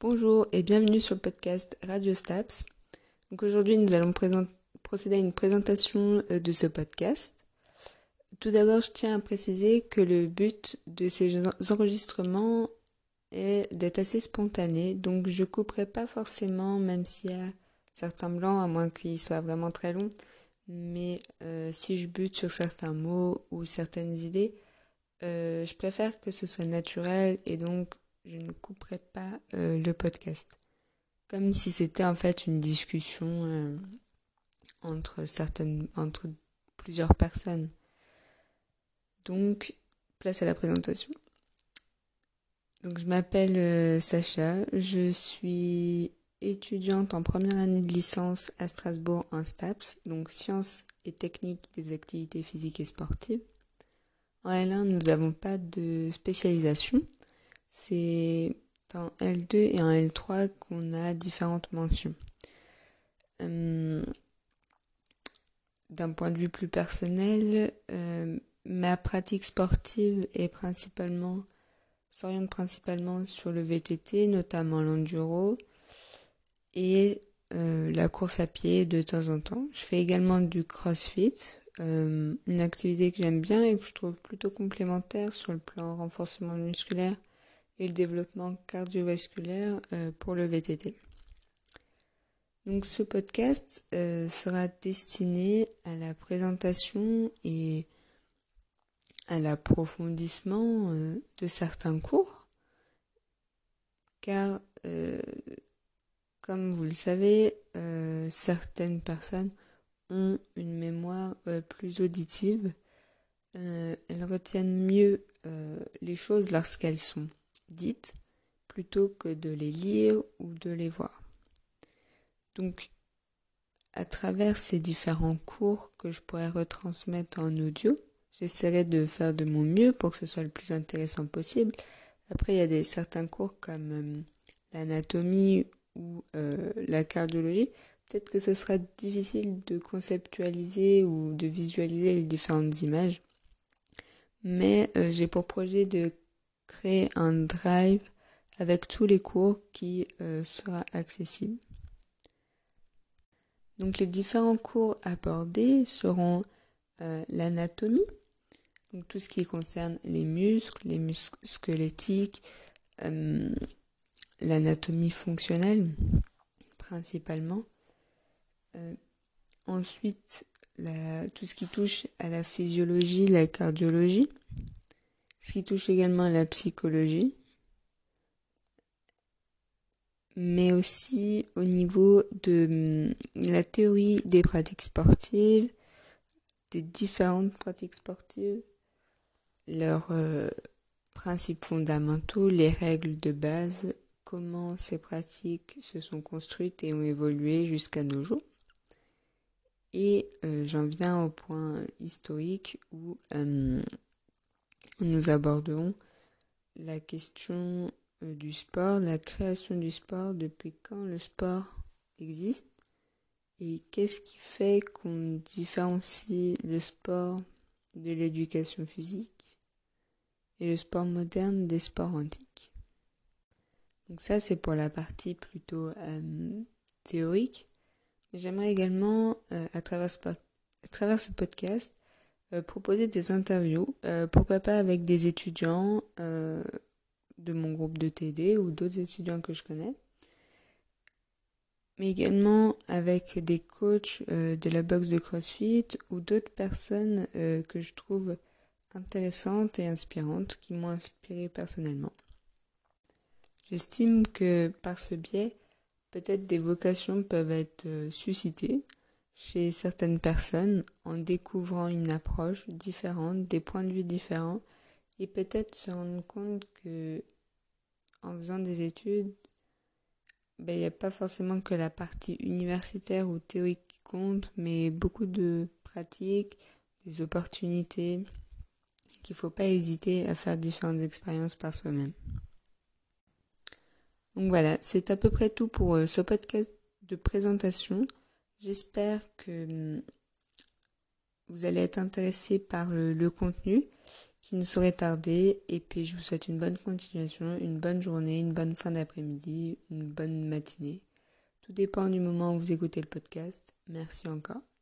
Bonjour et bienvenue sur le podcast Radio Staps. Donc aujourd'hui nous allons procéder à une présentation euh, de ce podcast. Tout d'abord je tiens à préciser que le but de ces enregistrements est d'être assez spontané, donc je couperai pas forcément même s'il y a certains blancs à moins qu'ils soient vraiment très longs, mais euh, si je bute sur certains mots ou certaines idées, euh, je préfère que ce soit naturel et donc je ne couperai pas euh, le podcast. Comme si c'était en fait une discussion euh, entre certaines, entre plusieurs personnes. Donc, place à la présentation. Donc, je m'appelle euh, Sacha, je suis étudiante en première année de licence à Strasbourg en STAPS, donc sciences et techniques des activités physiques et sportives. En L1, nous n'avons pas de spécialisation. C'est en L2 et en L3 qu'on a différentes mentions. Euh, d'un point de vue plus personnel, euh, ma pratique sportive est principalement s'oriente principalement sur le VTT, notamment l'enduro et euh, la course à pied de temps en temps. Je fais également du CrossFit, une activité que j'aime bien et que je trouve plutôt complémentaire sur le plan renforcement musculaire et le développement cardiovasculaire euh, pour le VTT. Donc ce podcast euh, sera destiné à la présentation et à l'approfondissement euh, de certains cours, car comme vous le savez, certaines personnes ont une mémoire plus auditive, elles retiennent mieux les choses lorsqu'elles sont plutôt que de les lire ou de les voir. Donc, à travers ces différents cours que je pourrais retransmettre en audio, j'essaierai de faire de mon mieux pour que ce soit le plus intéressant possible. Après, il y a des certains cours comme euh, l'anatomie ou euh, la cardiologie. Peut-être que ce sera difficile de conceptualiser ou de visualiser les différentes images. Mais euh, j'ai pour projet de créer un drive avec tous les cours qui euh, sera accessible. Donc les différents cours abordés seront euh, l'anatomie, donc tout ce qui concerne les muscles, les muscles squelettiques, euh, l'anatomie fonctionnelle principalement. ensuite, tout ce qui touche à la physiologie, la cardiologie, ce qui touche également à la psychologie, mais aussi au niveau de hum, la théorie des pratiques sportives, des différentes pratiques sportives, leurs euh, principes fondamentaux, les règles de base, comment ces pratiques se sont construites et ont évolué jusqu'à nos jours. Et euh, j'en viens au point historique où hum, nous aborderons la question euh, du sport, la création du sport, depuis quand le sport existe et qu'est-ce qui fait qu'on différencie le sport de l'éducation physique et le sport moderne des sports antiques. Donc ça c'est pour la partie plutôt euh, théorique. J'aimerais également euh, à, travers ce podcast proposer des interviews, euh, pourquoi pas avec des étudiants euh, de mon groupe de TD ou d'autres étudiants que je connais, mais également avec des coachs de la boxe de CrossFit ou d'autres personnes que je trouve intéressantes et inspirantes qui m'ont inspiré personnellement. J'estime que par ce biais, peut-être des vocations peuvent être suscitées chez certaines personnes en découvrant une approche différente, des points de vue différents et peut-être se rendre compte que en faisant des études, ben, il n'y a pas forcément que la partie universitaire ou théorique qui compte, mais beaucoup de pratiques, des opportunités, qu'il ne faut pas hésiter à faire différentes expériences par soi-même. Donc voilà, c'est à peu près tout pour euh, ce podcast de présentation. J'espère que vous allez être intéressé par le, contenu qui ne saurait tarder. Et puis je vous souhaite une bonne continuation, une bonne journée, une bonne fin d'après-midi, une bonne matinée. Tout dépend du moment où vous écoutez le podcast. Merci encore.